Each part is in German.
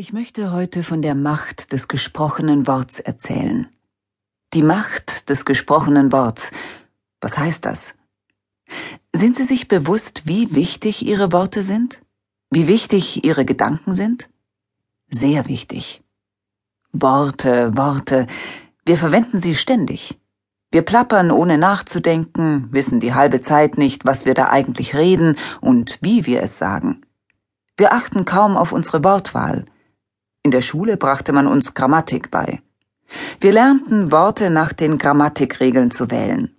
Ich möchte heute von der Macht des gesprochenen Worts erzählen. Die Macht des gesprochenen Worts. Was heißt das? Sind Sie sich bewusst, wie wichtig Ihre Worte sind? Wie wichtig Ihre Gedanken sind? Sehr wichtig. Worte, Worte. Wir verwenden sie ständig. Wir plappern ohne nachzudenken, wissen die halbe Zeit nicht, was wir da eigentlich reden und wie wir es sagen. Wir achten kaum auf unsere Wortwahl. In der Schule brachte man uns Grammatik bei. Wir lernten Worte nach den Grammatikregeln zu wählen.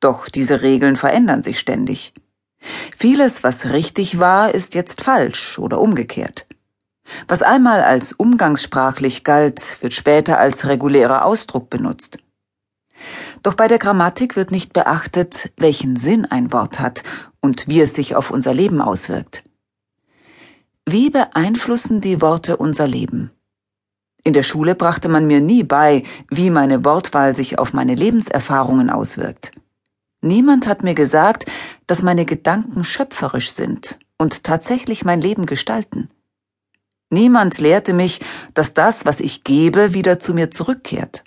Doch diese Regeln verändern sich ständig. Vieles, was richtig war, ist jetzt falsch oder umgekehrt. Was einmal als umgangssprachlich galt, wird später als regulärer Ausdruck benutzt. Doch bei der Grammatik wird nicht beachtet, welchen Sinn ein Wort hat und wie es sich auf unser Leben auswirkt. Wie beeinflussen die Worte unser Leben? In der Schule brachte man mir nie bei, wie meine Wortwahl sich auf meine Lebenserfahrungen auswirkt. Niemand hat mir gesagt, dass meine Gedanken schöpferisch sind und tatsächlich mein Leben gestalten. Niemand lehrte mich, dass das, was ich gebe, wieder zu mir zurückkehrt.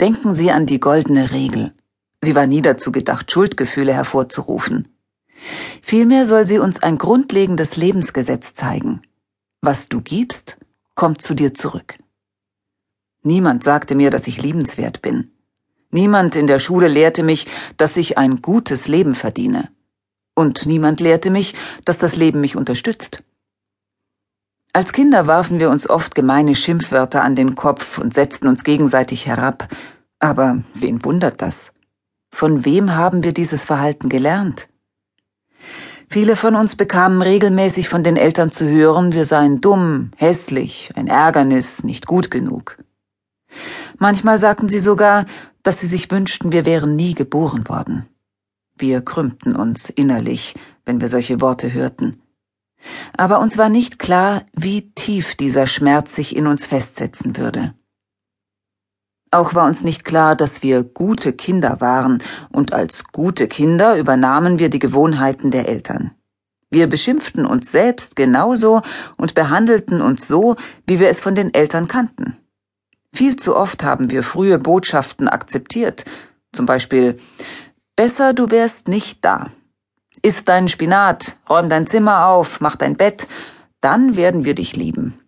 Denken Sie an die goldene Regel. Sie war nie dazu gedacht, Schuldgefühle hervorzurufen. Vielmehr soll sie uns ein grundlegendes Lebensgesetz zeigen. Was du gibst, kommt zu dir zurück. Niemand sagte mir, dass ich liebenswert bin. Niemand in der Schule lehrte mich, dass ich ein gutes Leben verdiene. Und niemand lehrte mich, dass das Leben mich unterstützt. Als Kinder warfen wir uns oft gemeine Schimpfwörter an den Kopf und setzten uns gegenseitig herab. Aber wen wundert das? Von wem haben wir dieses Verhalten gelernt? Viele von uns bekamen regelmäßig von den Eltern zu hören, wir seien dumm, hässlich, ein Ärgernis, nicht gut genug. Manchmal sagten sie sogar, dass sie sich wünschten, wir wären nie geboren worden. Wir krümmten uns innerlich, wenn wir solche Worte hörten. Aber uns war nicht klar, wie tief dieser Schmerz sich in uns festsetzen würde. Auch war uns nicht klar, dass wir gute Kinder waren, und als gute Kinder übernahmen wir die Gewohnheiten der Eltern. Wir beschimpften uns selbst genauso und behandelten uns so, wie wir es von den Eltern kannten. Viel zu oft haben wir frühe Botschaften akzeptiert, zum Beispiel Besser du wärst nicht da. Iss deinen Spinat, räum dein Zimmer auf, mach dein Bett, dann werden wir dich lieben.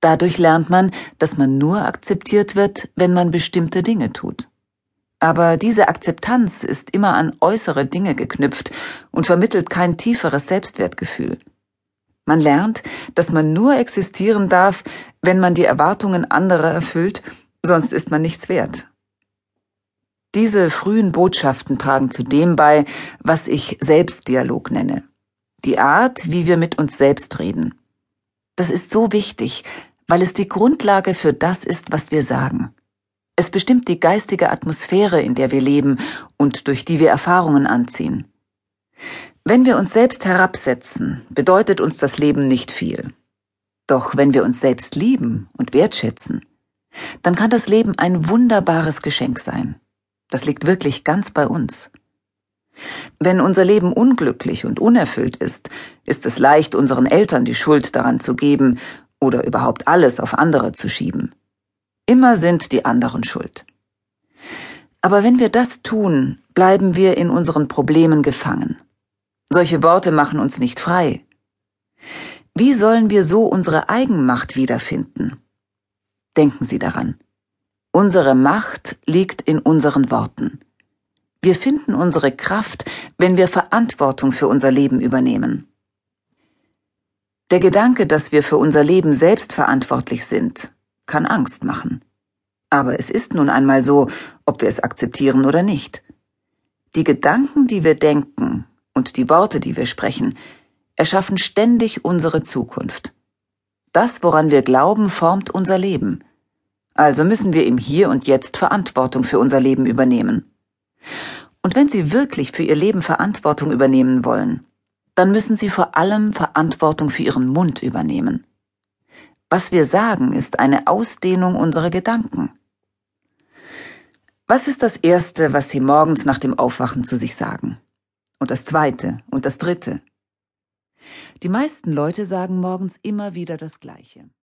Dadurch lernt man, dass man nur akzeptiert wird, wenn man bestimmte Dinge tut. Aber diese Akzeptanz ist immer an äußere Dinge geknüpft und vermittelt kein tieferes Selbstwertgefühl. Man lernt, dass man nur existieren darf, wenn man die Erwartungen anderer erfüllt, sonst ist man nichts wert. Diese frühen Botschaften tragen zu dem bei, was ich Selbstdialog nenne. Die Art, wie wir mit uns selbst reden. Das ist so wichtig, weil es die Grundlage für das ist, was wir sagen. Es bestimmt die geistige Atmosphäre, in der wir leben und durch die wir Erfahrungen anziehen. Wenn wir uns selbst herabsetzen, bedeutet uns das Leben nicht viel. Doch wenn wir uns selbst lieben und wertschätzen, dann kann das Leben ein wunderbares Geschenk sein. Das liegt wirklich ganz bei uns. Wenn unser Leben unglücklich und unerfüllt ist, ist es leicht, unseren Eltern die Schuld daran zu geben oder überhaupt alles auf andere zu schieben. Immer sind die anderen schuld. Aber wenn wir das tun, bleiben wir in unseren Problemen gefangen. Solche Worte machen uns nicht frei. Wie sollen wir so unsere Eigenmacht wiederfinden? Denken Sie daran. Unsere Macht liegt in unseren Worten. Wir finden unsere Kraft, wenn wir Verantwortung für unser Leben übernehmen. Der Gedanke, dass wir für unser Leben selbst verantwortlich sind, kann Angst machen. Aber es ist nun einmal so, ob wir es akzeptieren oder nicht. Die Gedanken, die wir denken und die Worte, die wir sprechen, erschaffen ständig unsere Zukunft. Das, woran wir glauben, formt unser Leben. Also müssen wir im Hier und Jetzt Verantwortung für unser Leben übernehmen. Und wenn Sie wirklich für Ihr Leben Verantwortung übernehmen wollen, dann müssen Sie vor allem Verantwortung für Ihren Mund übernehmen. Was wir sagen, ist eine Ausdehnung unserer Gedanken. Was ist das Erste, was Sie morgens nach dem Aufwachen zu sich sagen? Und das Zweite und das Dritte? Die meisten Leute sagen morgens immer wieder das Gleiche.